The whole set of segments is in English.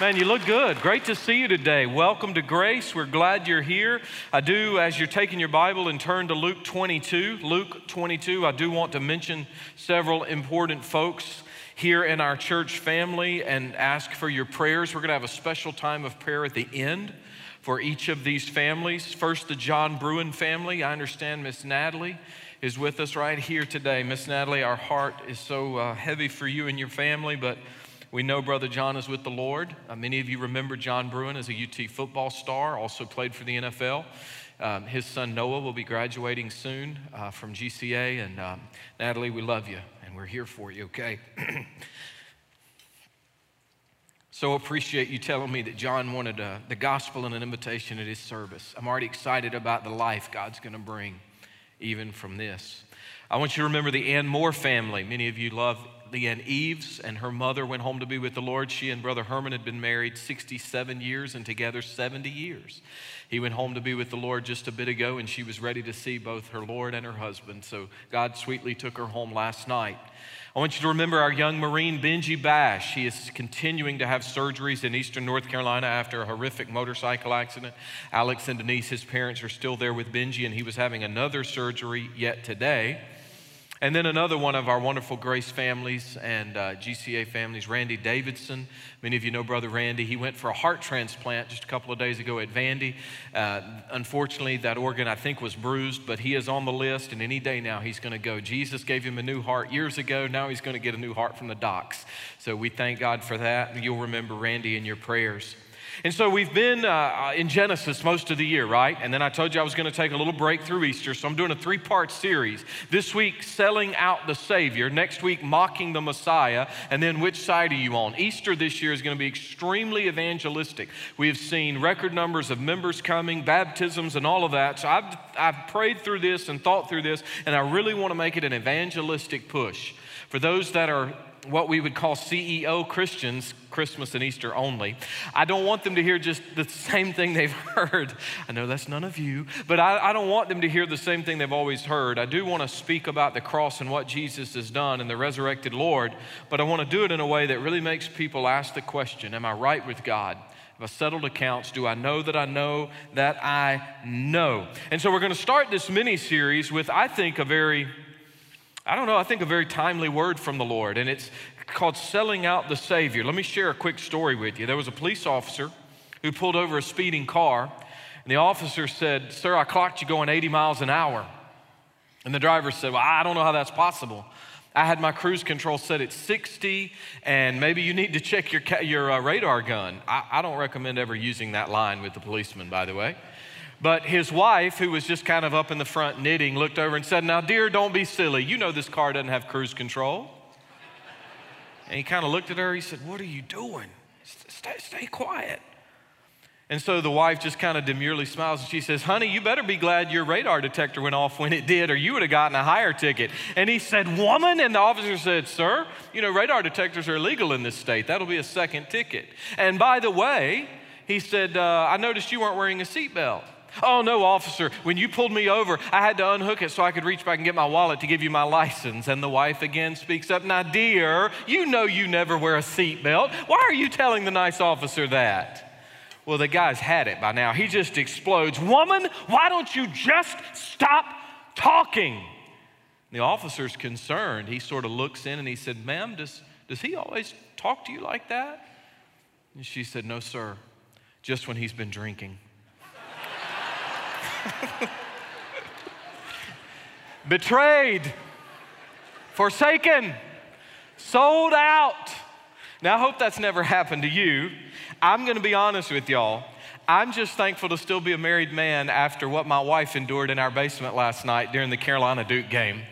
Man, you look good. Great to see you today. Welcome to Grace. We're glad you're here. I do, as you're taking your Bible and turn to Luke 22, Luke 22, I do want to mention several important folks here in our church family and ask for your prayers. We're going to have a special time of prayer at the end for each of these families. First, the John Bruhin family. I understand Miss Natalie is with us right here today. Miss Natalie, our heart is so uh, heavy for you and your family, but we know Brother John is with the Lord. Uh, many of you remember John Bruhin as a UT football star, also played for the NFL. Um, his son Noah will be graduating soon uh, from GCA. And um, Natalie, we love you and we're here for you, okay? so appreciate you telling me that John wanted uh, the gospel and an invitation at his service. I'm already excited about the life God's going to bring even from this. I want you to remember the Ann Moore family. Many of you love Leanne Eves, and her mother went home to be with the Lord. She and Brother Herman had been married 67 years and together 70 years. He went home to be with the Lord just a bit ago, and she was ready to see both her Lord and her husband. So God sweetly took her home last night. I want you to remember our young Marine, Benji Bash. He is continuing to have surgeries in eastern North Carolina after a horrific motorcycle accident. Alex and Denise, his parents, are still there with Benji, and he was having another surgery yet today. And then another one of our wonderful Grace families and uh, GCA families, Randy Davidson. Many of you know Brother Randy. He went for a heart transplant just a couple of days ago at Vandy. Uh, unfortunately, that organ I think was bruised, but he is on the list, and any day now he's going to go. Jesus gave him a new heart years ago. Now he's going to get a new heart from the docs. So we thank God for that. You'll remember Randy in your prayers. And so we've been uh, uh, in Genesis most of the year, right? And then I told you I was going to take a little break through Easter. So I'm doing a three part series. This week, selling out the Savior. Next week, mocking the Messiah. And then, which side are you on? Easter this year is going to be extremely evangelistic. We have seen record numbers of members coming, baptisms, and all of that. So I've, I've prayed through this and thought through this, and I really want to make it an evangelistic push. For those that are what we would call CEO Christians, Christmas and Easter only. I don't want them to hear just the same thing they've heard. I know that's none of you, but I, I, don't want them to hear the same thing they've always heard. I do want to speak about the cross and what Jesus has done and the resurrected Lord, but I want to do it in a way that really makes people ask the question Am I right with God? Have I settled accounts? Do I know that I know that I know? And so we're going to start this mini series with, I think, a very I don't know, I think a very timely word from the Lord, and it's called selling out the Savior. Let me share a quick story with you. There was a police officer who pulled over a speeding car, and the officer said, Sir, I clocked you going 80 miles an hour. And the driver said, Well, I don't know how that's possible. I had my cruise control set at 60, and maybe you need to check your, your uh, radar gun. I, I don't recommend ever using that line with the policeman, by the way. But his wife, who was just kind of up in the front knitting, looked over and said, Now, dear, don't be silly. You know this car doesn't have cruise control. And he kind of looked at her. He said, What are you doing? Stay, stay quiet. And so the wife just kind of demurely smiles and she says, Honey, you better be glad your radar detector went off when it did, or you would have gotten a higher ticket. And he said, Woman? And the officer said, Sir, you know, radar detectors are illegal in this state. That'll be a second ticket. And by the way, he said, uh, I noticed you weren't wearing a seatbelt. Oh, no, officer, when you pulled me over, I had to unhook it so I could reach back and get my wallet to give you my license. And the wife again speaks up, Now, dear, you know you never wear a seatbelt. Why are you telling the nice officer that? Well, the guy's had it by now. He just explodes, Woman, why don't you just stop talking? The officer's concerned. He sort of looks in and he said, Ma'am, does, does he always talk to you like that? And she said, No, sir, just when he's been drinking. Betrayed, forsaken, sold out. Now, I hope that's never happened to you. I'm going to be honest with y'all. I'm just thankful to still be a married man after what my wife endured in our basement last night during the Carolina Duke game.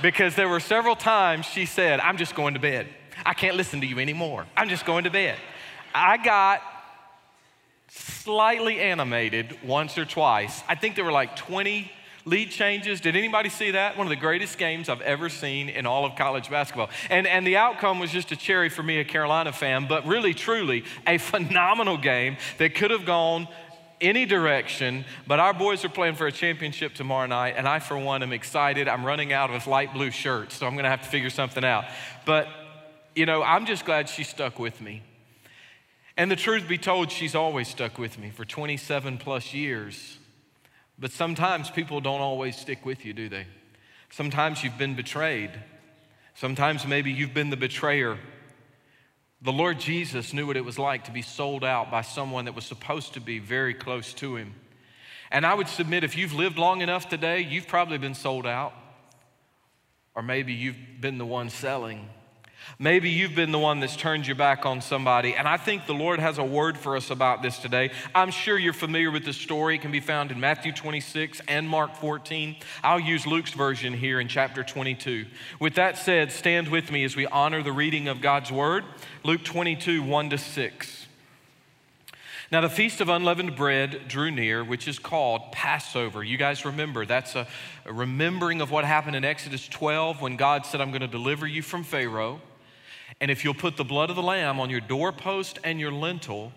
Because there were several times she said, I'm just going to bed. I can't listen to you anymore. I'm just going to bed. I got slightly animated once or twice. I think there were like 20 lead changes. Did anybody see that? One of the greatest games I've ever seen in all of college basketball. And, and the outcome was just a cherry for me, a Carolina fan, but really, truly, a phenomenal game that could have gone any direction, but our boys are playing for a championship tomorrow night, and I, for one, am excited. I'm running out of light blue shirts, so I'm gonna have to figure something out. But, you know, I'm just glad she stuck with me. And the truth be told, she's always stuck with me for 27 plus years. But sometimes people don't always stick with you, do they? Sometimes you've been betrayed. Sometimes maybe you've been the betrayer. The Lord Jesus knew what it was like to be sold out by someone that was supposed to be very close to him. And I would submit if you've lived long enough today, you've probably been sold out. Or maybe you've been the one selling. Maybe you've been the one that's turned your back on somebody. And I think the Lord has a word for us about this today. I'm sure you're familiar with this story. It can be found in Matthew 26 and Mark 14. I'll use Luke's version here in chapter 22. With that said, stand with me as we honor the reading of God's word. Luke 22, 1 to 6. Now, the Feast of Unleavened Bread drew near, which is called Passover. You guys remember, that's a, a remembering of what happened in Exodus 12 when God said, I'm going to deliver you from Pharaoh. And if you'll put the blood of the lamb on your doorpost and your lintel,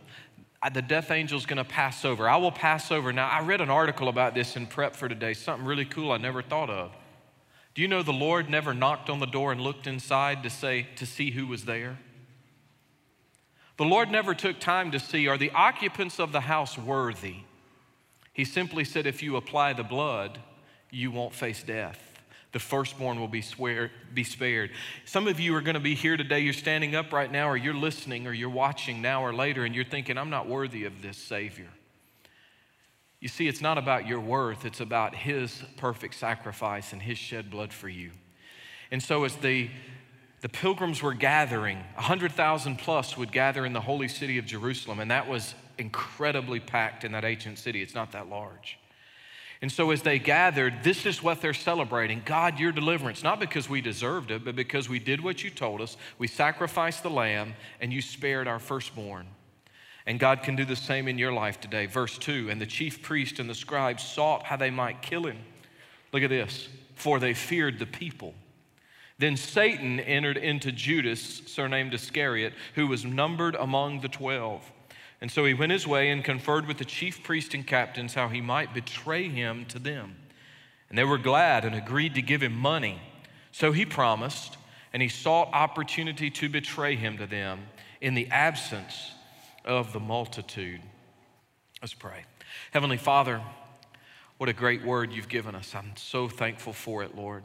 the death angel is going to pass over. I will pass over. Now, I read an article about this in prep for today, something really cool I never thought of. Do you know the Lord never knocked on the door and looked inside to say to see who was there? The Lord never took time to see are the occupants of the house worthy? He simply said if you apply the blood, you won't face death the firstborn will be, swear, be spared. Some of you are going to be here today. You're standing up right now, or you're listening, or you're watching now or later, and you're thinking, I'm not worthy of this Savior. You see, it's not about your worth, it's about His perfect sacrifice and His shed blood for you. And so, as the, the pilgrims were gathering, 100,000 plus would gather in the holy city of Jerusalem, and that was incredibly packed in that ancient city. It's not that large. And so, as they gathered, this is what they're celebrating God, your deliverance, not because we deserved it, but because we did what you told us. We sacrificed the lamb, and you spared our firstborn. And God can do the same in your life today. Verse 2 And the chief priest and the scribes sought how they might kill him. Look at this for they feared the people. Then Satan entered into Judas, surnamed Iscariot, who was numbered among the twelve. And so he went his way and conferred with the chief priests and captains how he might betray him to them. And they were glad and agreed to give him money. So he promised, and he sought opportunity to betray him to them in the absence of the multitude. Let's pray. Heavenly Father, what a great word you've given us. I'm so thankful for it, Lord.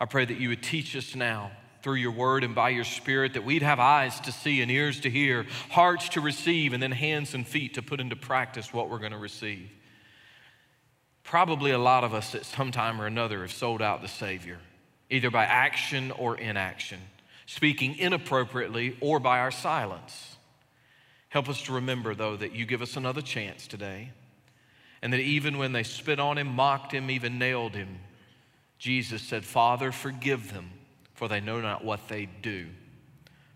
I pray that you would teach us now through your word and by your spirit, that we'd have eyes to see and ears to hear, hearts to receive, and then hands and feet to put into practice what we're going to receive. Probably a lot of us at some time or another have sold out the Savior, either by action or inaction, speaking inappropriately or by our silence. Help us to remember, though, that you give us another chance today, and that even when they spit on him, mocked him, even nailed him, Jesus said, Father, forgive them for they know not what they do.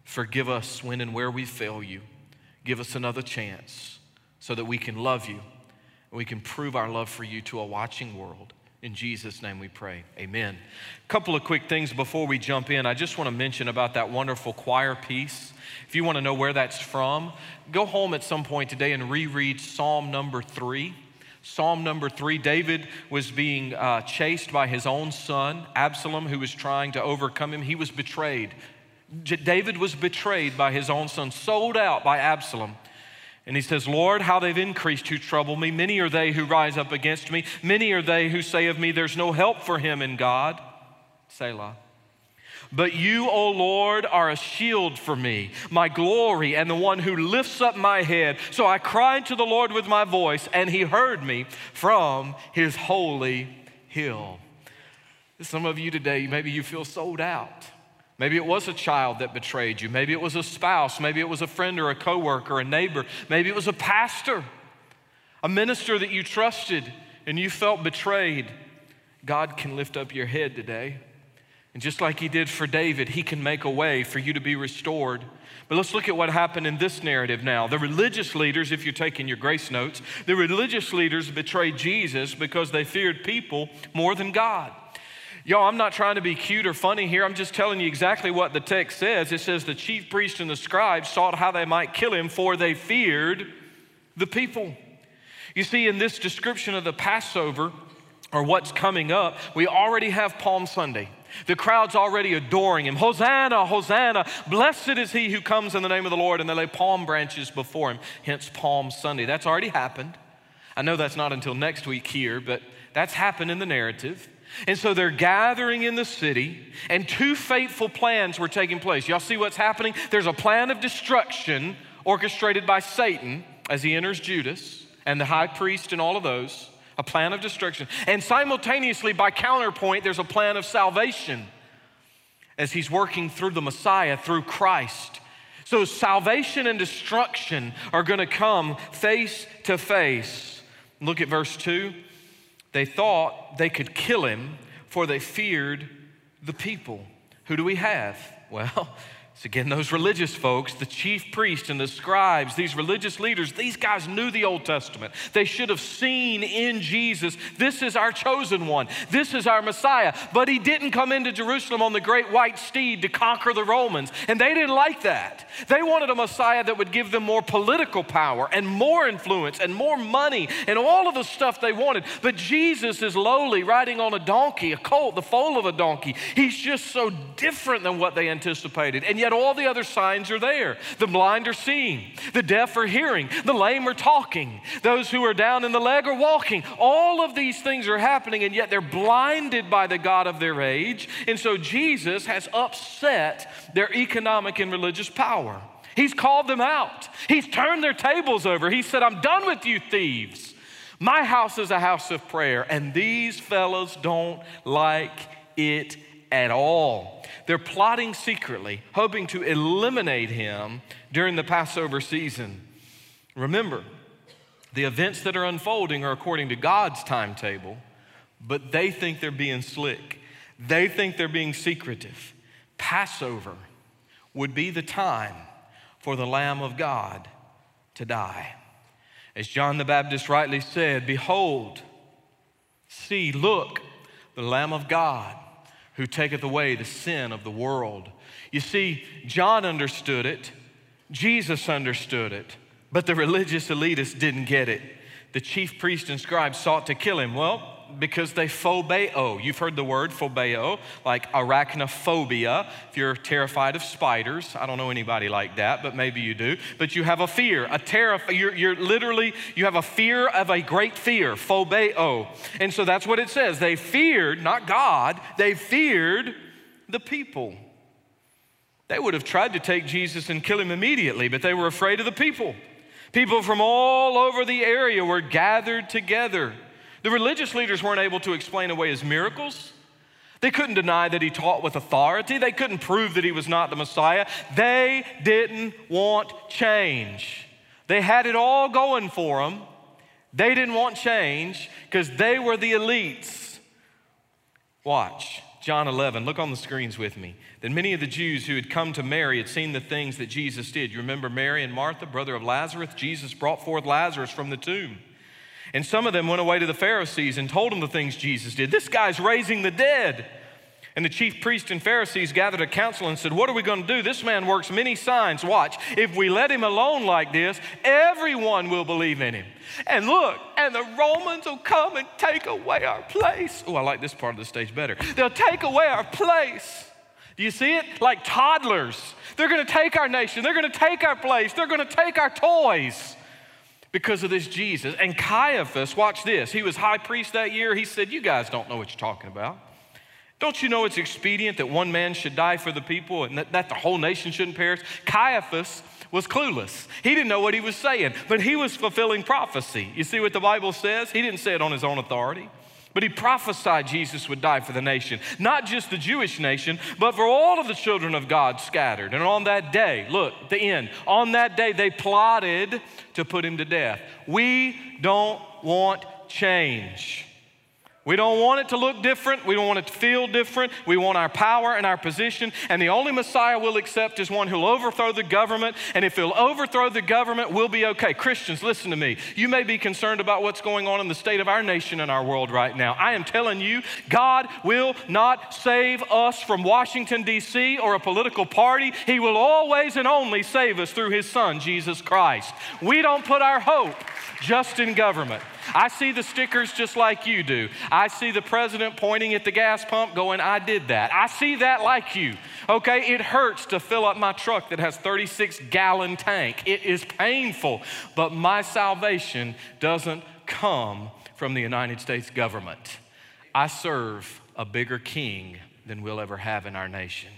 Forgive us when and where we fail you. Give us another chance so that we can love you and we can prove our love for you to a watching world. In Jesus' name we pray. Amen. A couple of quick things before we jump in. I just want to mention about that wonderful choir piece. If you want to know where that's from, go home at some point today and reread Psalm number three. Psalm number three David was being uh, chased by his own son, Absalom, who was trying to overcome him. He was betrayed. J- David was betrayed by his own son, sold out by Absalom. And he says, Lord, how they've increased who trouble me. Many are they who rise up against me. Many are they who say of me, There's no help for him in God. Selah. But you, O Lord, are a shield for me, my glory, and the one who lifts up my head. So I cried to the Lord with my voice, and he heard me from his holy hill. Some of you today, maybe you feel sold out. Maybe it was a child that betrayed you. Maybe it was a spouse. Maybe it was a friend or a coworker, a neighbor. Maybe it was a pastor, a minister that you trusted and you felt betrayed. God can lift up your head today. And just like he did for David, he can make a way for you to be restored. But let's look at what happened in this narrative now. The religious leaders, if you're taking your grace notes, the religious leaders betrayed Jesus because they feared people more than God. Y'all, I'm not trying to be cute or funny here. I'm just telling you exactly what the text says. It says the chief priests and the scribes sought how they might kill him, for they feared the people. You see, in this description of the Passover, or what's coming up, we already have Palm Sunday. The crowd's already adoring him. Hosanna, Hosanna. Blessed is he who comes in the name of the Lord. And they lay palm branches before him, hence Palm Sunday. That's already happened. I know that's not until next week here, but that's happened in the narrative. And so they're gathering in the city, and two fateful plans were taking place. Y'all see what's happening? There's a plan of destruction orchestrated by Satan as he enters Judas and the high priest and all of those, a plan of destruction. And simultaneously, by counterpoint, there's a plan of salvation as he's working through the Messiah, through Christ. So salvation and destruction are going to come face to face. Look at verse 2. They thought they could kill him, for they feared the people. Who do we have? Well, again those religious folks, the chief priests and the scribes, these religious leaders, these guys knew the Old Testament. They should have seen in Jesus, this is our chosen one, this is our Messiah. But he didn't come into Jerusalem on the great white steed to conquer the Romans, and they didn't like that. They wanted a Messiah that would give them more political power and more influence and more money and all of the stuff they wanted. But Jesus is lowly, riding on a donkey, a colt, the foal of a donkey. He's just so different than what they anticipated. And yet all the other signs are there. The blind are seeing, the deaf are hearing, the lame are talking, those who are down in the leg are walking. All of these things are happening, and yet they're blinded by the God of their age. And so Jesus has upset their economic and religious power. He's called them out. He's turned their tables over. He said, I'm done with you, thieves. My house is a house of prayer, and these fellows don't like it at all. They're plotting secretly, hoping to eliminate him during the Passover season. Remember, the events that are unfolding are according to God's timetable, but they think they're being slick. They think they're being secretive. Passover would be the time for the Lamb of God to die. As John the Baptist rightly said, Behold, see, look, the Lamb of God who taketh away the sin of the world. You see, John understood it, Jesus understood it, but the religious elitists didn't get it. The chief priest and scribes sought to kill him. Well, because they phobeo. You've heard the word phobeo, like arachnophobia. If you're terrified of spiders, I don't know anybody like that, but maybe you do. But you have a fear, a terror. You're, you're literally, you have a fear of a great fear, phobeo. And so that's what it says. They feared, not God, they feared the people. They would have tried to take Jesus and kill him immediately, but they were afraid of the people. People from all over the area were gathered together. The religious leaders weren't able to explain away his miracles. They couldn't deny that he taught with authority. They couldn't prove that he was not the Messiah. They didn't want change. They had it all going for them. They didn't want change because they were the elites. Watch. John 11, look on the screens with me. Then many of the Jews who had come to Mary had seen the things that Jesus did. You remember Mary and Martha, brother of Lazarus? Jesus brought forth Lazarus from the tomb. And some of them went away to the Pharisees and told them the things Jesus did. This guy's raising the dead. And the chief priests and Pharisees gathered a council and said, What are we going to do? This man works many signs. Watch, if we let him alone like this, everyone will believe in him. And look, and the Romans will come and take away our place. Oh, I like this part of the stage better. They'll take away our place. Do you see it? Like toddlers. They're going to take our nation, they're going to take our place, they're going to take our toys because of this Jesus. And Caiaphas, watch this, he was high priest that year. He said, You guys don't know what you're talking about. Don't you know it's expedient that one man should die for the people and that, that the whole nation shouldn't perish? Caiaphas was clueless. He didn't know what he was saying, but he was fulfilling prophecy. You see what the Bible says? He didn't say it on his own authority. But he prophesied Jesus would die for the nation, not just the Jewish nation, but for all of the children of God scattered. And on that day, look, the end, on that day, they plotted to put him to death. We don't want change. We don't want it to look different. We don't want it to feel different. We want our power and our position. And the only Messiah we'll accept is one who'll overthrow the government. And if he'll overthrow the government, we'll be okay. Christians, listen to me. You may be concerned about what's going on in the state of our nation and our world right now. I am telling you, God will not save us from Washington, D.C. or a political party. He will always and only save us through his Son, Jesus Christ. We don't put our hope just in government. I see the stickers just like you do. I see the president pointing at the gas pump going, I did that. I see that like you. Okay, it hurts to fill up my truck that has 36 gallon tank. It is painful, but my salvation doesn't come from the United States government. I serve a bigger king than we'll ever have in our nation.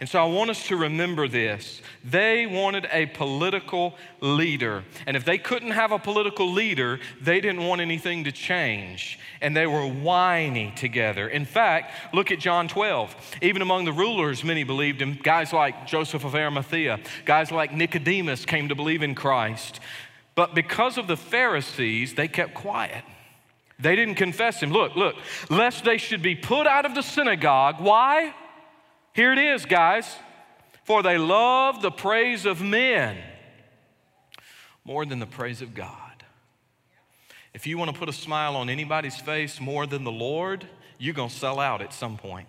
And so I want us to remember this. They wanted a political leader. And if they couldn't have a political leader, they didn't want anything to change. And they were whiny together. In fact, look at John 12. Even among the rulers, many believed him. Guys like Joseph of Arimathea, guys like Nicodemus came to believe in Christ. But because of the Pharisees, they kept quiet. They didn't confess him. Look, look, lest they should be put out of the synagogue. Why? Here it is, guys. For they love the praise of men more than the praise of God. If you want to put a smile on anybody's face more than the Lord, you're going to sell out at some point.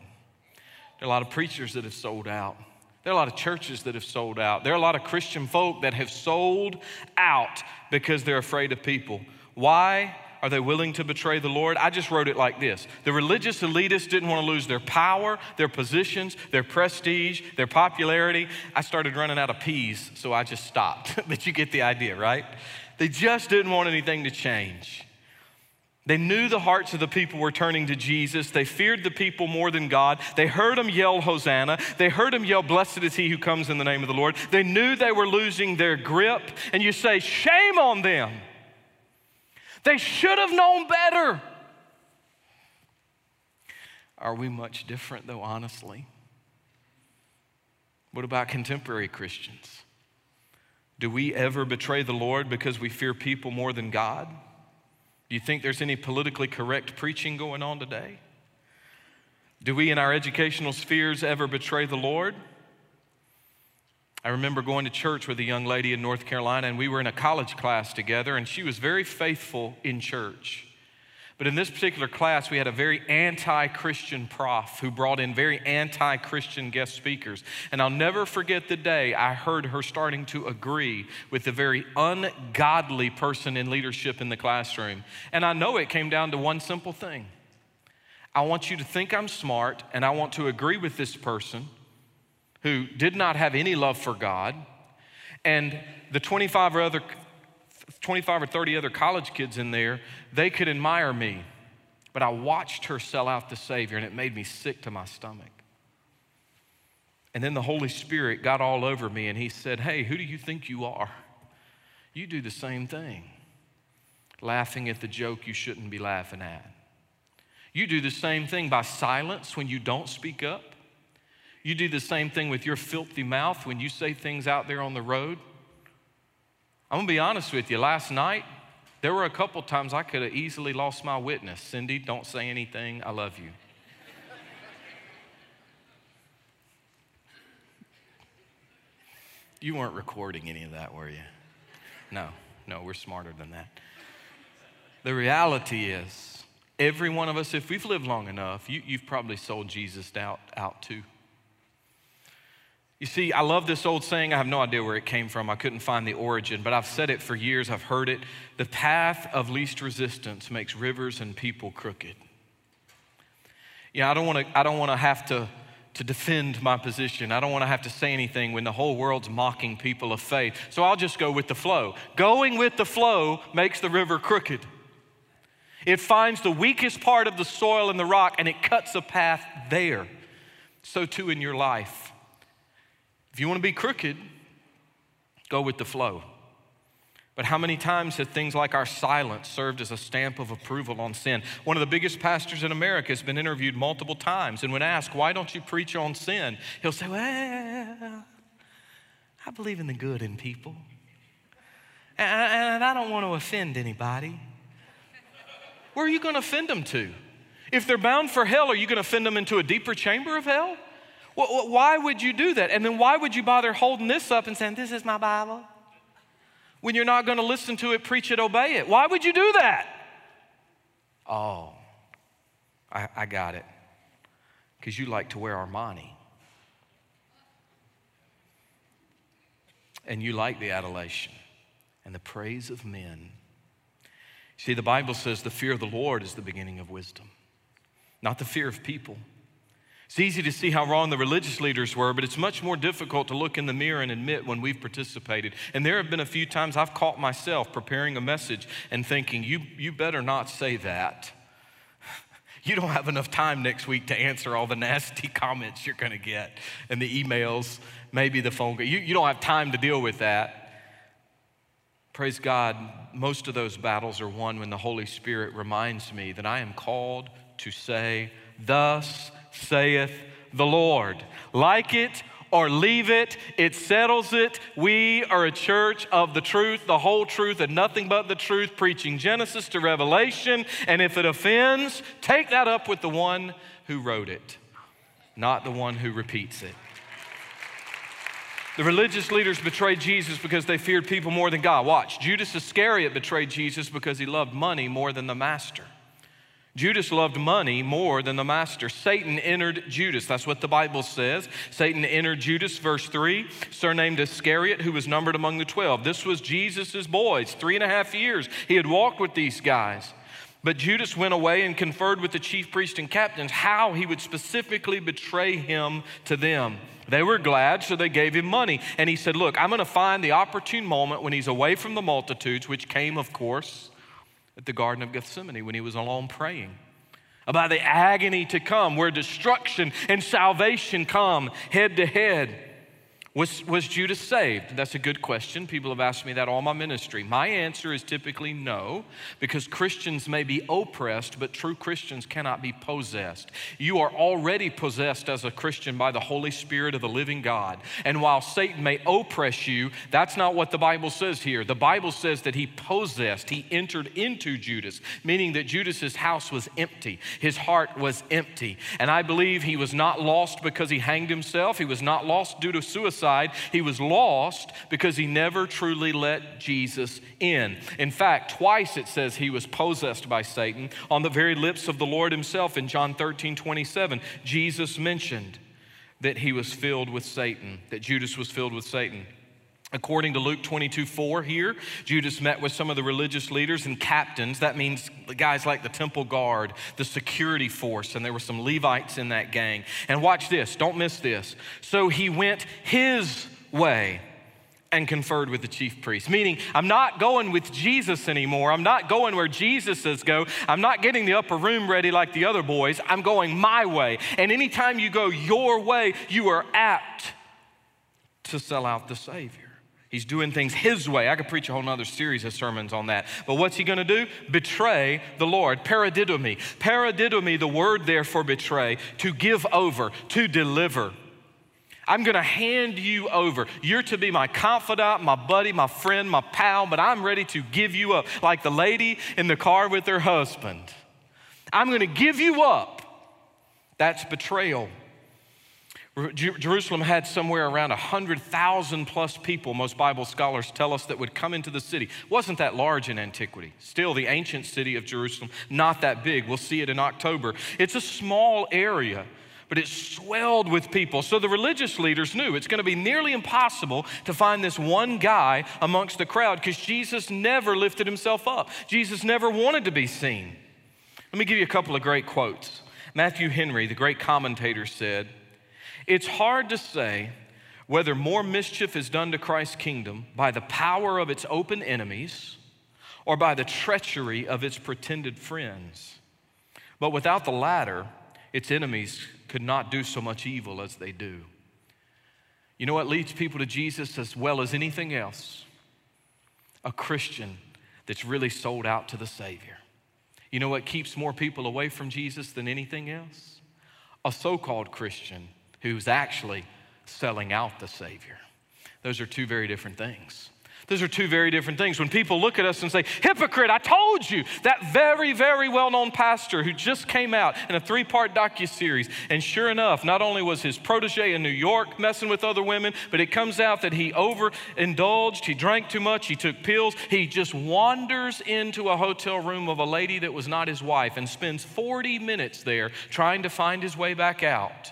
There are a lot of preachers that have sold out. There are a lot of churches that have sold out. There are a lot of Christian folk that have sold out because they're afraid of people. Why? Are they willing to betray the Lord? I just wrote it like this The religious elitists didn't want to lose their power, their positions, their prestige, their popularity. I started running out of peas, so I just stopped. but you get the idea, right? They just didn't want anything to change. They knew the hearts of the people were turning to Jesus. They feared the people more than God. They heard him yell, Hosanna. They heard him yell, Blessed is he who comes in the name of the Lord. They knew they were losing their grip. And you say, Shame on them. They should have known better. Are we much different, though, honestly? What about contemporary Christians? Do we ever betray the Lord because we fear people more than God? Do you think there's any politically correct preaching going on today? Do we in our educational spheres ever betray the Lord? I remember going to church with a young lady in North Carolina, and we were in a college class together, and she was very faithful in church. But in this particular class, we had a very anti Christian prof who brought in very anti Christian guest speakers. And I'll never forget the day I heard her starting to agree with the very ungodly person in leadership in the classroom. And I know it came down to one simple thing I want you to think I'm smart, and I want to agree with this person who did not have any love for God, and the 25 or other 25 or 30 other college kids in there, they could admire me. But I watched her sell out the Savior, and it made me sick to my stomach. And then the Holy Spirit got all over me, and He said, Hey, who do you think you are? You do the same thing, laughing at the joke you shouldn't be laughing at. You do the same thing by silence when you don't speak up. You do the same thing with your filthy mouth when you say things out there on the road. I'm gonna be honest with you. Last night, there were a couple times I could have easily lost my witness. Cindy, don't say anything. I love you. you weren't recording any of that, were you? No, no, we're smarter than that. The reality is, every one of us, if we've lived long enough, you, have probably sold Jesus out, out too. You see, I love this old saying. I have no idea where it came from. I couldn't find the origin, but I've said it for years. I've heard it. The path of least resistance makes rivers and people crooked. Know, I don't want to, I don't want to have to, to defend my position. I don't want to have to say anything when the whole world's mocking people of faith. So I'll just go with the flow. Going with the flow makes the river crooked. It finds the weakest part of the soil and the rock and it cuts a path there. So too in your life. If you want to be crooked, go with the flow. But how many times have things like our silence served as a stamp of approval on sin? One of the biggest pastors in America has been interviewed multiple times, and when asked, Why don't you preach on sin? He'll say, Well, I believe in the good in people, and I don't want to offend anybody. Where are you going to offend them to? If they're bound for hell, are you going to offend them into a deeper chamber of hell? Why would you do that? And then why would you bother holding this up and saying, This is my Bible? When you're not going to listen to it, preach it, obey it. Why would you do that? Oh, I, I got it. Because you like to wear Armani. And you like the adulation and the praise of men. See, the Bible says the fear of the Lord is the beginning of wisdom. not the fear of people. It's easy to see how wrong the religious leaders were, but it's much more difficult to look in the mirror and admit when we've participated. And there have been a few times I've caught myself preparing a message and thinking, you, you better not say that. You don't have enough time next week to answer all the nasty comments you're going to get and the emails, maybe the phone call. You, you don't have time to deal with that. Praise God, most of those battles are won when the Holy Spirit reminds me that I am called to say, Thus saith the Lord. Like it or leave it, it settles it. We are a church of the truth, the whole truth, and nothing but the truth, preaching Genesis to Revelation. And if it offends, take that up with the one who wrote it, not the one who repeats it. The religious leaders betrayed Jesus because they feared people more than God. Watch, Judas Iscariot betrayed Jesus because he loved money more than the master. Judas loved money more than the master. Satan entered Judas. That's what the Bible says. Satan entered Judas, verse 3, surnamed Iscariot, who was numbered among the 12. This was Jesus' boys. Three and a half years he had walked with these guys. But Judas went away and conferred with the chief priests and captains how he would specifically betray him to them. They were glad, so they gave him money. And he said, Look, I'm going to find the opportune moment when he's away from the multitudes, which came, of course, at the Garden of Gethsemane when he was alone praying. About the agony to come, where destruction and salvation come head to head. Was, was Judas saved? That's a good question. People have asked me that all my ministry. My answer is typically no, because Christians may be oppressed, but true Christians cannot be possessed. You are already possessed as a Christian by the Holy Spirit of the living God. And while Satan may oppress you, that's not what the Bible says here. The Bible says that he possessed, he entered into Judas, meaning that Judas's house was empty, his heart was empty. And I believe he was not lost because he hanged himself, he was not lost due to suicide he was lost because he never truly let Jesus in. In fact, twice it says he was possessed by Satan. On the very lips of the Lord himself in John 13 27, Jesus mentioned that he was filled with Satan, that Judas was filled with Satan. According to Luke 22 4 here, Judas met with some of the religious leaders and captains. That means the guys like the temple guard, the security force, and there were some Levites in that gang. And watch this, don't miss this. So he went his way and conferred with the chief priest. Meaning, I'm not going with Jesus anymore. I'm not going where Jesus says go. I'm not getting the upper room ready like the other boys. I'm going my way. And anytime you go your way, you are apt to sell out the Savior. He's doing things his way. I could preach a whole other series of sermons on that. But what's he going to do? Betray the Lord. Paradidomi. Paradidomi, the word there for betray, to give over, to deliver. I'm going to hand you over. You're to be my confidant, my buddy, my friend, my pal, but I'm ready to give you up, like the lady in the car with her husband. I'm going to give you up. That's betrayal. Jerusalem had somewhere around 100,000 plus people, most Bible scholars tell us, that would come into the city. wasn't that large in antiquity. Still, the ancient city of Jerusalem, not that big. We'll see it in October. It's a small area, but it swelled with people. So the religious leaders knew it's going to be nearly impossible to find this one guy amongst the crowd because Jesus never lifted himself up. Jesus never wanted to be seen. Let me give you a couple of great quotes. Matthew Henry, the great commentator, said, it's hard to say whether more mischief is done to Christ's kingdom by the power of its open enemies or by the treachery of its pretended friends. But without the latter, its enemies could not do so much evil as they do. You know what leads people to Jesus as well as anything else? A Christian that's really sold out to the Savior. You know what keeps more people away from Jesus than anything else? A so called Christian who's actually selling out the Savior. Those are two very different things. Those are two very different things. When people look at us and say, Hypocrite, I told you, that very, very well known pastor who just came out in a three part docu-series, and sure enough, not only was his protege in New York messing with other women, but it comes out that he overindulged, he drank too much, he took pills. He just wanders into a hotel room of a lady that was not his wife and spends 40 minutes there trying to find his way back out.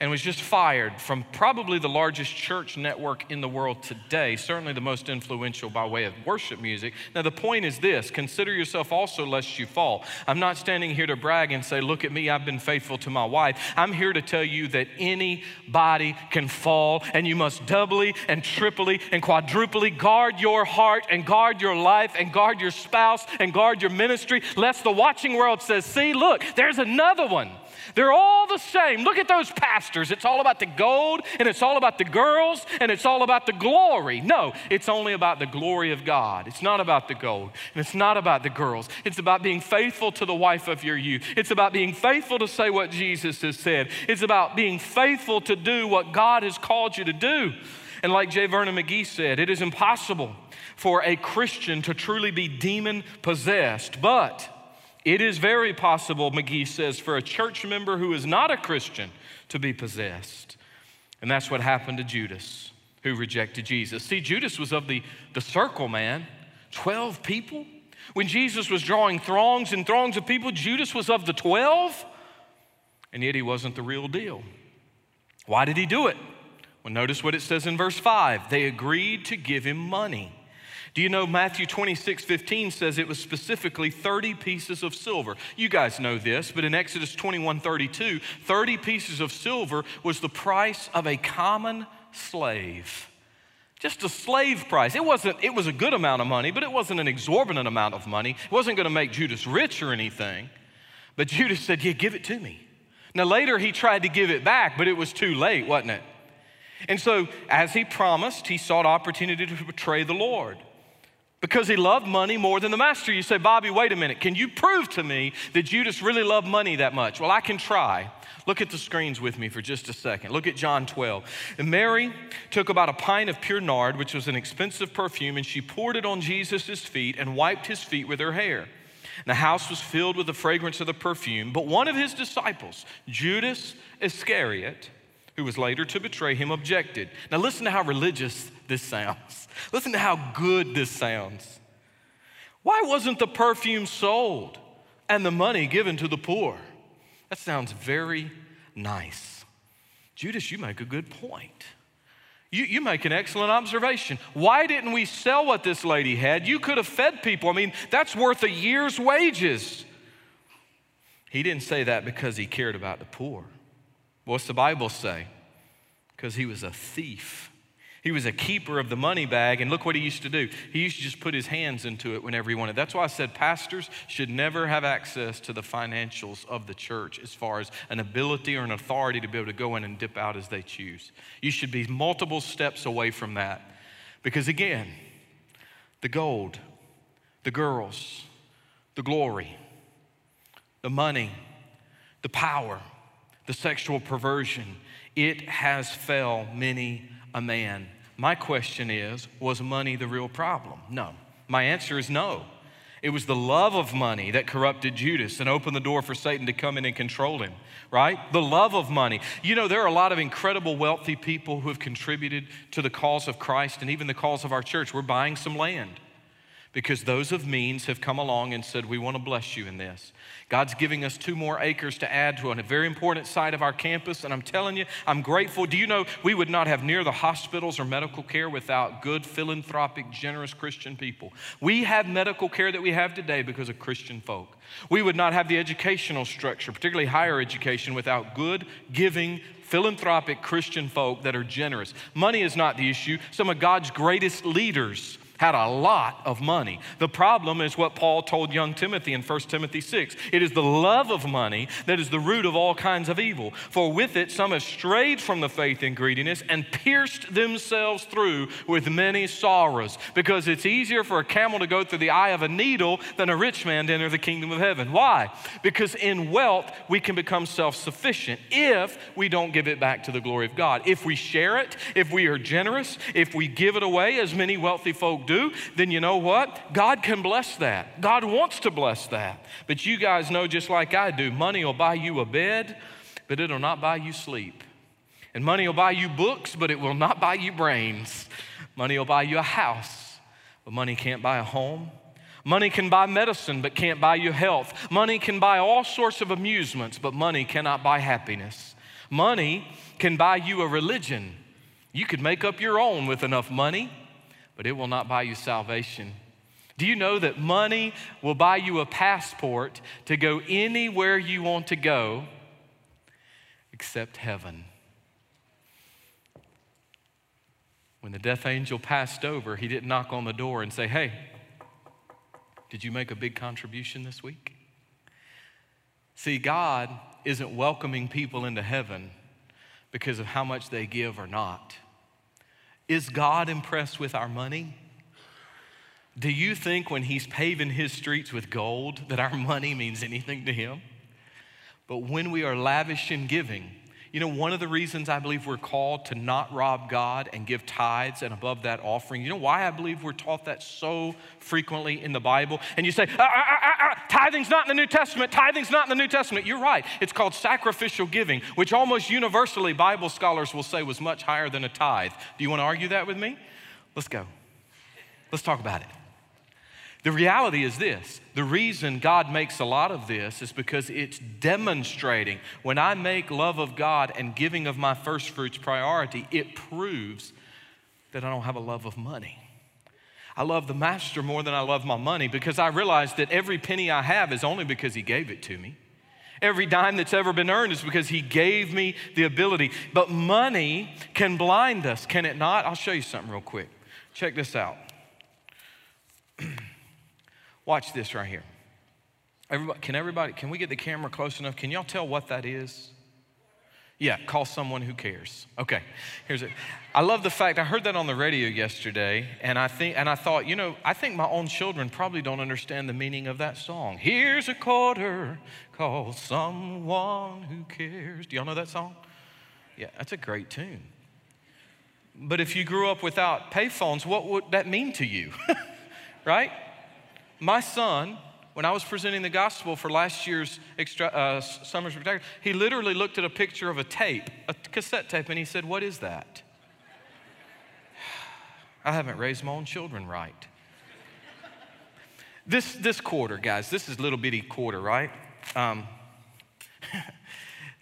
And was just fired from probably the largest church network in the world today, certainly the most influential by way of worship music. Now, the point is this consider yourself also lest you fall. I'm not standing here to brag and say, Look at me, I've been faithful to my wife. I'm here to tell you that anybody can fall, and you must doubly and triply and quadruply guard your heart and guard your life and guard your spouse and guard your ministry, lest the watching world says, See, look, there's another one. They're all the same. Look at those pastors. It's all about the gold and it's all about the girls and it's all about the glory. No, it's only about the glory of God. It's not about the gold and it's not about the girls. It's about being faithful to the wife of your youth. It's about being faithful to say what Jesus has said. It's about being faithful to do what God has called you to do. And like J. Vernon McGee said, it is impossible for a Christian to truly be demon possessed, but it is very possible, McGee says, for a church member who is not a Christian to be possessed. And that's what happened to Judas, who rejected Jesus. See, Judas was of the, the circle, man 12 people. When Jesus was drawing throngs and throngs of people, Judas was of the 12, and yet he wasn't the real deal. Why did he do it? Well, notice what it says in verse 5 they agreed to give him money. Do you know Matthew 26, 15 says it was specifically 30 pieces of silver? You guys know this, but in Exodus 21, 32, 30 pieces of silver was the price of a common slave. Just a slave price. It wasn't, it was a good amount of money, but it wasn't an exorbitant amount of money. It wasn't going to make Judas rich or anything. But Judas said, Yeah, give it to me. Now, later he tried to give it back, but it was too late, wasn't it? And so, as he promised, he sought opportunity to betray the Lord because he loved money more than the master. You say, Bobby, wait a minute. Can you prove to me that Judas really loved money that much? Well, I can try. Look at the screens with me for just a second. Look at John 12. And Mary took about a pint of pure nard, which was an expensive perfume, and she poured it on Jesus' feet and wiped his feet with her hair. And the house was filled with the fragrance of the perfume. But one of his disciples, Judas Iscariot, who was later to betray him, objected. Now, listen to how religious this sounds. Listen to how good this sounds. Why wasn't the perfume sold and the money given to the poor? That sounds very nice. Judas, you make a good point. You, you make an excellent observation. Why didn't we sell what this lady had? You could have fed people. I mean, that's worth a year's wages. He didn't say that because he cared about the poor. What's the Bible say? Because he was a thief. He was a keeper of the money bag, and look what he used to do. He used to just put his hands into it whenever he wanted. That's why I said pastors should never have access to the financials of the church as far as an ability or an authority to be able to go in and dip out as they choose. You should be multiple steps away from that. Because again, the gold, the girls, the glory, the money, the power, the sexual perversion, it has fell many a man. My question is was money the real problem? No. My answer is no. It was the love of money that corrupted Judas and opened the door for Satan to come in and control him, right? The love of money. You know, there are a lot of incredible wealthy people who have contributed to the cause of Christ and even the cause of our church. We're buying some land because those of means have come along and said, We want to bless you in this. God's giving us two more acres to add to a very important site of our campus, and I'm telling you, I'm grateful. Do you know we would not have near the hospitals or medical care without good, philanthropic, generous Christian people? We have medical care that we have today because of Christian folk. We would not have the educational structure, particularly higher education, without good, giving, philanthropic Christian folk that are generous. Money is not the issue. Some of God's greatest leaders had a lot of money. The problem is what Paul told young Timothy in 1 Timothy 6. It is the love of money that is the root of all kinds of evil. For with it some have strayed from the faith in greediness and pierced themselves through with many sorrows. Because it's easier for a camel to go through the eye of a needle than a rich man to enter the kingdom of heaven. Why? Because in wealth we can become self sufficient if we don't give it back to the glory of God. If we share it, if we are generous, if we give it away, as many wealthy folk do, then you know what? God can bless that. God wants to bless that. But you guys know just like I do, money will buy you a bed, but it'll not buy you sleep. And money will buy you books, but it will not buy you brains. Money will buy you a house, but money can't buy a home. Money can buy medicine, but can't buy you health. Money can buy all sorts of amusements, but money cannot buy happiness. Money can buy you a religion. You could make up your own with enough money, but it will not buy you salvation. Do you know that money will buy you a passport to go anywhere you want to go except heaven? When the death angel passed over, he didn't knock on the door and say, Hey, did you make a big contribution this week? See, God isn't welcoming people into heaven because of how much they give or not. Is God impressed with our money? Do you think when He's paving His streets with gold that our money means anything to Him? But when we are lavish in giving, you know, one of the reasons I believe we're called to not rob God and give tithes and above that offering, you know why I believe we're taught that so frequently in the Bible? And you say, ah, ah, ah, ah, ah tithing's not in the New Testament, tithing's not in the New Testament. You're right. It's called sacrificial giving, which almost universally Bible scholars will say was much higher than a tithe. Do you want to argue that with me? Let's go. Let's talk about it. The reality is this the reason God makes a lot of this is because it's demonstrating when I make love of God and giving of my first fruits priority, it proves that I don't have a love of money. I love the master more than I love my money because I realize that every penny I have is only because he gave it to me. Every dime that's ever been earned is because he gave me the ability. But money can blind us, can it not? I'll show you something real quick. Check this out. Watch this right here. Everybody, can everybody, can we get the camera close enough? Can y'all tell what that is? Yeah, call someone who cares. Okay, here's it. I love the fact I heard that on the radio yesterday, and I think and I thought, you know, I think my own children probably don't understand the meaning of that song. Here's a quarter, call someone who cares. Do y'all know that song? Yeah, that's a great tune. But if you grew up without payphones, what would that mean to you? right? My son, when I was presenting the gospel for last year's extra, uh, Summer Spectacular, he literally looked at a picture of a tape, a cassette tape, and he said, What is that? I haven't raised my own children right. This, this quarter, guys, this is little bitty quarter, right? Um,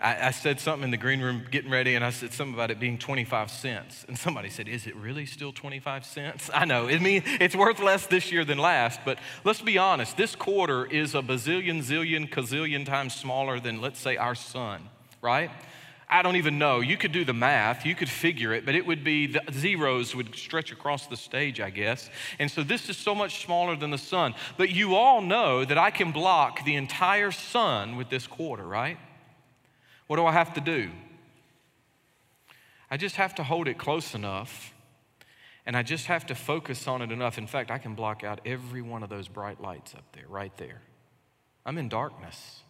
I, I, said something in the green room getting ready, and I said something about it being 25 cents. And somebody said, Is it really still 25 cents? I know. Mean, it's worth less this year than last, but let's be honest. This quarter is a bazillion, zillion, gazillion times smaller than, let's say, our sun, right? I don't even know. You could do the math, you could figure it, but it would be the zeros would stretch across the stage, I guess. And so this is so much smaller than the sun. But you all know that I can block the entire sun with this quarter, right? What do I have to do? I just have to hold it close enough and I just have to focus on it enough. In fact, I can block out every one of those bright lights up there, right there. I'm in darkness.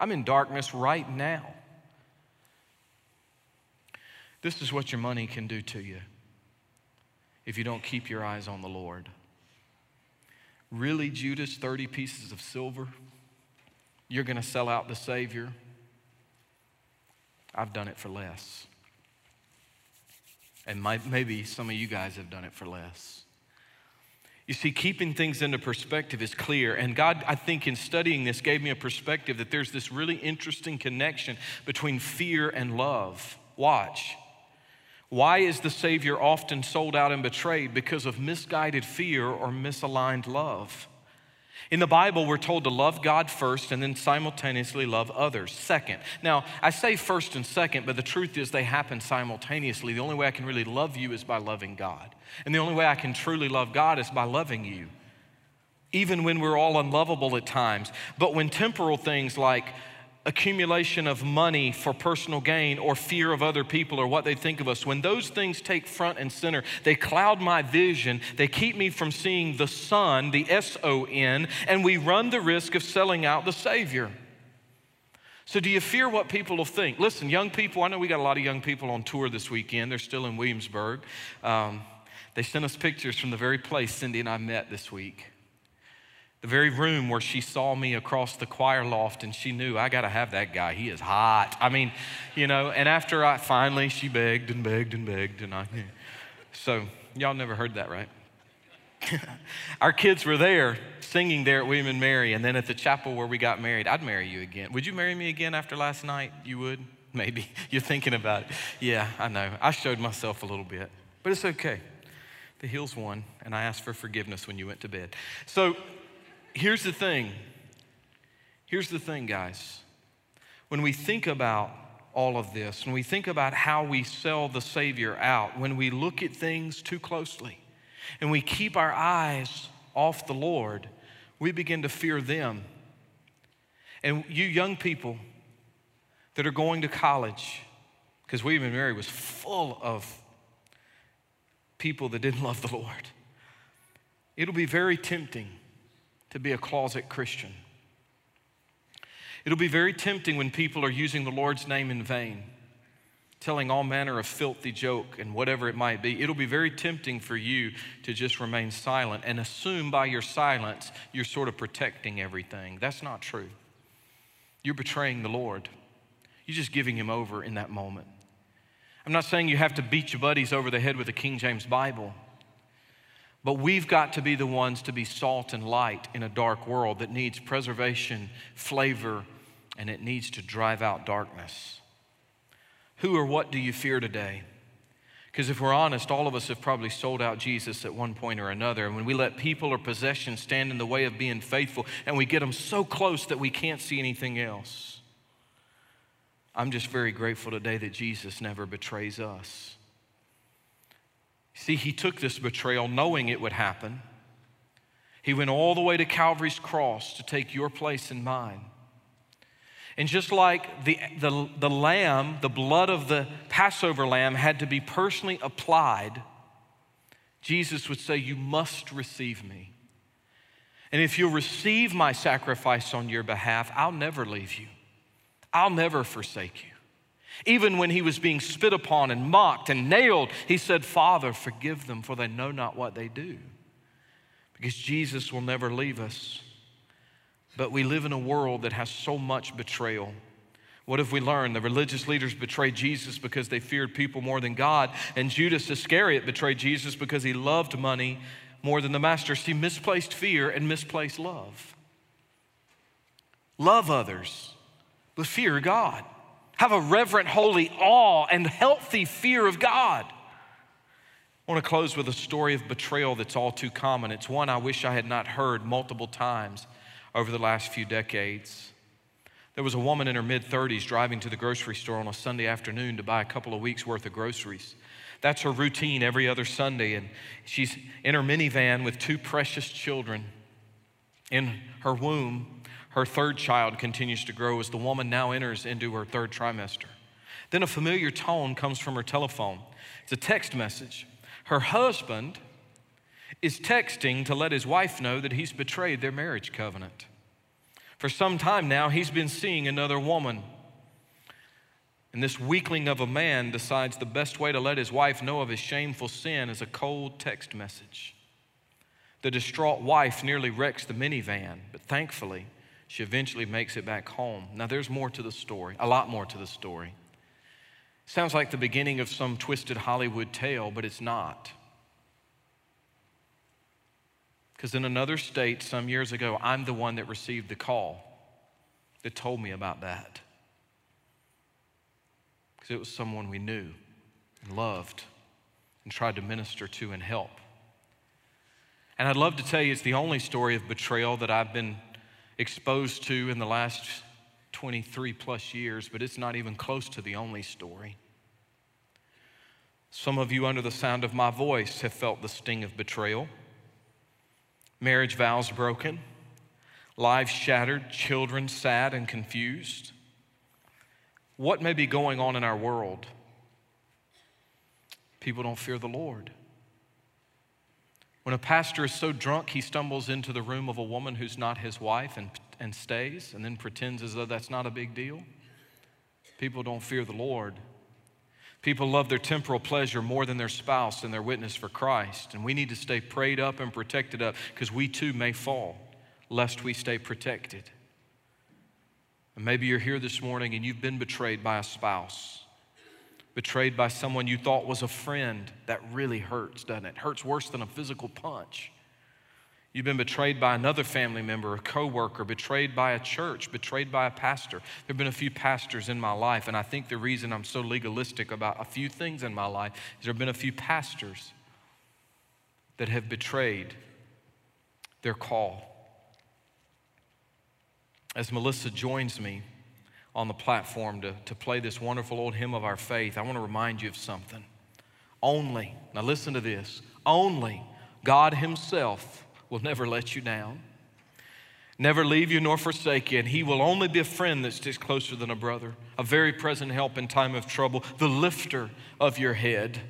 I'm in darkness right now. This is what your money can do to you if you don't keep your eyes on the Lord. Really, Judas, 30 pieces of silver? You're going to sell out the Savior? I've done it for less. And my, maybe some of you guys have done it for less. You see, keeping things into perspective is clear. And God, I think, in studying this, gave me a perspective that there's this really interesting connection between fear and love. Watch. Why is the Savior often sold out and betrayed? Because of misguided fear or misaligned love. In the Bible, we're told to love God first and then simultaneously love others second. Now, I say first and second, but the truth is they happen simultaneously. The only way I can really love you is by loving God. And the only way I can truly love God is by loving you, even when we're all unlovable at times. But when temporal things like accumulation of money for personal gain or fear of other people or what they think of us, when those things take front and center, they cloud my vision. They keep me from seeing the Son, the S O N, and we run the risk of selling out the Savior. So, do you fear what people will think? Listen, young people, I know we got a lot of young people on tour this weekend. They're still in Williamsburg. Um, they sent us pictures from the very place Cindy and I met this week the very room where she saw me across the choir loft and she knew I got to have that guy. He is hot. I mean, you know, and after I finally, she begged and begged and begged. And I, so y'all never heard that, right? Our kids were there singing there at William and Mary, and then at the chapel where we got married. I'd marry you again. Would you marry me again after last night? You would? maybe. You're thinking about it. Yeah, I know. I showed myself a little bit, but it's okay. The heels won, and I asked for forgiveness when you went to bed. So here's the thing. Here's the thing, guys. When we think about all of this, when we think about how we sell the Savior out, when we look at things too closely, and we keep our eyes off the Lord, we begin to fear them. And you young people that are going to college, because William and Mary was full of people that didn't love the Lord. It'll be very tempting to be a closet Christian. It'll be very tempting when people are using the Lord's name in vain, telling all manner of filthy joke and whatever it might be. It'll be very tempting for you to just remain silent and assume by your silence you're sort of protecting everything. That's not true. You're betraying the Lord. You're just giving him over in that moment. I'm not saying you have to beat your buddies over the head with a King James Bible, but we've got to be the ones to be salt and light in a dark world that needs preservation, flavor, and it needs to drive out darkness. Who or what do you fear today? Because if we're honest, all of us have probably sold out Jesus at one point or another. And when we let people or possessions stand in the way of being faithful and we get them so close that we can't see anything else, I'm just very grateful today that Jesus never betrays us. See, he took this betrayal knowing it would happen. He went all the way to Calvary's cross to take your place and mine. And just like the, the, the lamb, the blood of the Passover lamb had to be personally applied, Jesus would say, You must receive me. And if you'll receive my sacrifice on your behalf, I'll never leave you. I'll never forsake you. Even when he was being spit upon and mocked and nailed, he said, Father, forgive them, for they know not what they do. Because Jesus will never leave us. But we live in a world that has so much betrayal. What have we learned? The religious leaders betrayed Jesus because they feared people more than God, and Judas Iscariot betrayed Jesus because he loved money more than the master. See, misplaced fear and misplaced love. Love others but fear God. Have a reverent, holy awe and healthy fear of God. I want to close with a story of betrayal that's all too common. It's one I wish I had not heard multiple times over the last few decades. There was a woman in her mid 30s driving to the grocery store on a Sunday afternoon to buy a couple of weeks' worth of groceries. That's her routine every other Sunday, and she's in her minivan with two precious children in her womb her third child continues to grow as the woman now enters into her third trimester. Then a familiar tone comes from her telephone. It's a text message. Her husband is texting to let his wife know that he's betrayed their marriage covenant. For some time now, he's been seeing another woman. And this weakling of a man decides the best way to let his wife know of his shameful sin is a cold text message. The distraught wife nearly wrecks the minivan, but thankfully, she eventually makes it back home. Now, there's more to the story, a lot more to the story. Sounds like the beginning of some twisted Hollywood tale, but it's not. Because in another state some years ago, I'm the one that received the call that told me about that. Because it was someone we knew and loved and tried to minister to and help. And I'd love to tell you it's the only story of betrayal that I've been exposed to in the last 23 plus years, but it's not even close to the only story. Some of you, under the sound of my voice, have felt the sting of betrayal. Marriage vows broken, lives shattered, children sad and confused. What may be going on in our world? People don't fear the Lord. When a pastor is so drunk he stumbles into the room of a woman who's not his wife and, and stays and then pretends as though that's not a big deal, people don't fear the Lord. People love their temporal pleasure more than their spouse and their witness for Christ. And we need to stay prayed up and protected up because we too may fall, lest we stay protected. And maybe you're here this morning and you've been betrayed by a spouse betrayed by someone you thought was a friend, that really hurts, doesn't it? Hurts worse than a physical punch. You've been betrayed by another family member, a coworker, betrayed by a church, betrayed by a pastor. There have been a few pastors in my life, and I think the reason I'm so legalistic about a few things in my life is there have been a few pastors that have betrayed their call. As Melissa joins me on the platform to, to play this wonderful old hymn of our faith, I want to remind you of something. Only, now listen to this, only God Himself will never let you down, never leave you nor forsake you, and He will only be a friend that sticks closer than a brother, a very present help in time of trouble, the lifter of your head.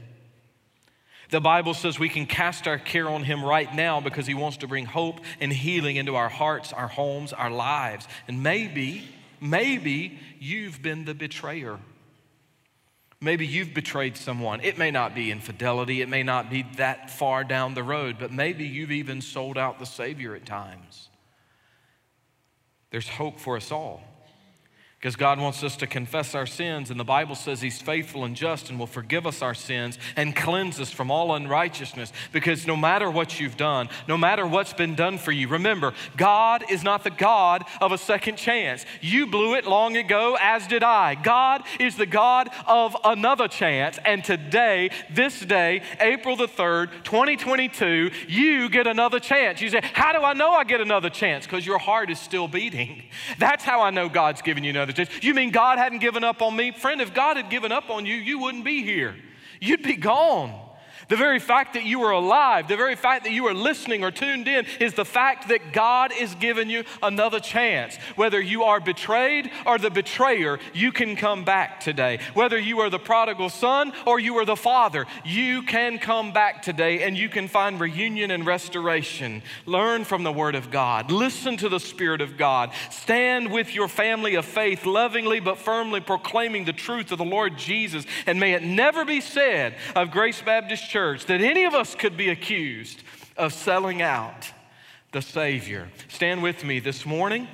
The Bible says we can cast our care on Him right now because He wants to bring hope and healing into our hearts, our homes, our lives. And maybe, maybe you've been the betrayer. Maybe you've betrayed someone. It may not be infidelity, it may not be that far down the road, but maybe you've even sold out the Savior at times. There's hope for us all because God wants us to confess our sins, and the Bible says He's faithful and just and will forgive us our sins and cleanse us from all unrighteousness. Because no matter what you've done, no matter what's been done for you, remember, God is not the God of a second chance. You blew it long ago, as did I. God is the God of another chance, and today, this day, April the 3rd, 2022, you get another chance. You say, How do I know I get another chance? Because your heart is still beating. That's how I know God's given you another you mean God hadn't given up on me? Friend, if God had given up on you, you wouldn't be here. You'd be gone. The very fact that you are alive, the very fact that you are listening or tuned in, is the fact that God is giving you another chance. Whether you are betrayed or the betrayer, you can come back today. Whether you are the prodigal son or you are the father, you can come back today and you can find reunion and restoration. Learn from the Word of God, listen to the Spirit of God, stand with your family of faith, lovingly but firmly proclaiming the truth of the Lord Jesus. And may it never be said of Grace Baptist church that any of us could be accused of selling out the Savior. Stand with me this morning.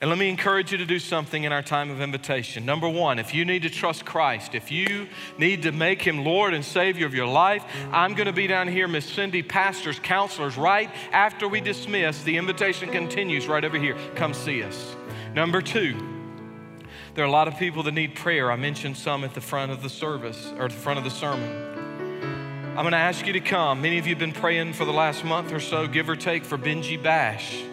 And let me encourage you to do something in our time of invitation. Number one, if you need to trust Christ, if you need to make Him Lord and Savior of your life, I'm going to be down here, Miss Cindy, pastors, counselors, right after we dismiss. The invitation continues right over here. Come see us. Number two, there are a lot of people that need prayer. I mentioned some at the front of the service or at the front of the sermon. I'm going to ask you to come. Many of you have been praying for the last month or so, give or take, for Benji Bash.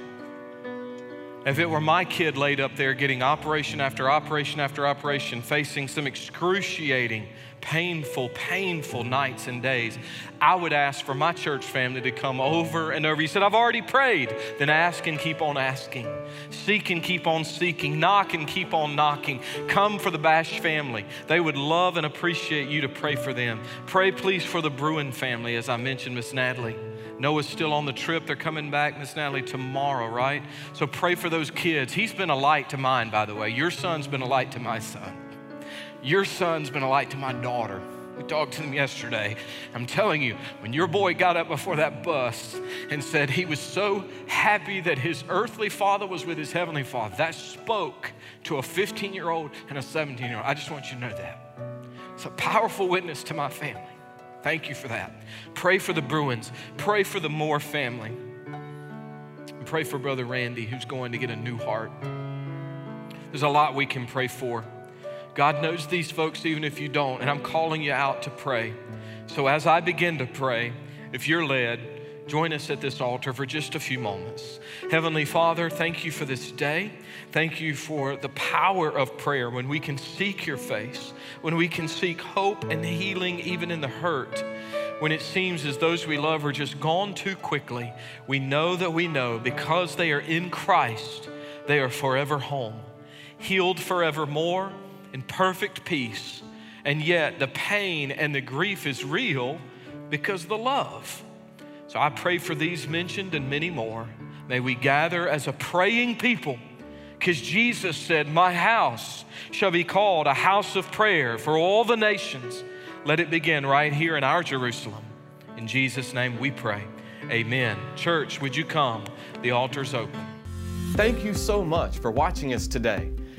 If it were my kid laid up there getting operation after operation after operation, facing some excruciating painful, painful nights and days, I would ask for my church family to come over and over. You said, I've already prayed. Then ask and keep on asking. Seek and keep on seeking. Knock and keep on knocking. Come for the Bash family. They would love and appreciate you to pray for them. Pray, please, for the Bruhin family, as I mentioned, Miss Natalie. Noah's still on the trip. They're coming back, Miss Natalie, tomorrow, right? So pray for those kids. He's been a light to mine, by the way. Your son's been a light to my son. Your son's been a light to my daughter. We talked to them yesterday. I'm telling you, when your boy got up before that bus and said he was so happy that his earthly father was with his heavenly father, that spoke to a 15 year old and a 17 year old. I just want you to know that. It's a powerful witness to my family. Thank you for that. Pray for the Bruhins. Pray for the Moore family. And pray for Brother Randy, who's going to get a new heart. There's a lot we can pray for. God knows these folks even if you don't, and I'm calling you out to pray. So as I begin to pray, if you're led, join us at this altar for just a few moments. Heavenly Father, thank you for this day. Thank you for the power of prayer when we can seek your face, when we can seek hope and healing even in the hurt. When it seems as those we love are just gone too quickly, we know that we know because they are in Christ, they are forever home, healed forevermore in perfect peace. And yet the pain and the grief is real because the love. So I pray for these mentioned and many more. May we gather as a praying people because Jesus said, My house shall be called a house of prayer for all the nations. Let it begin right here in our Jerusalem. In Jesus' name we pray. Amen. Church, would you come? The altar's open. Thank you so much for watching us today.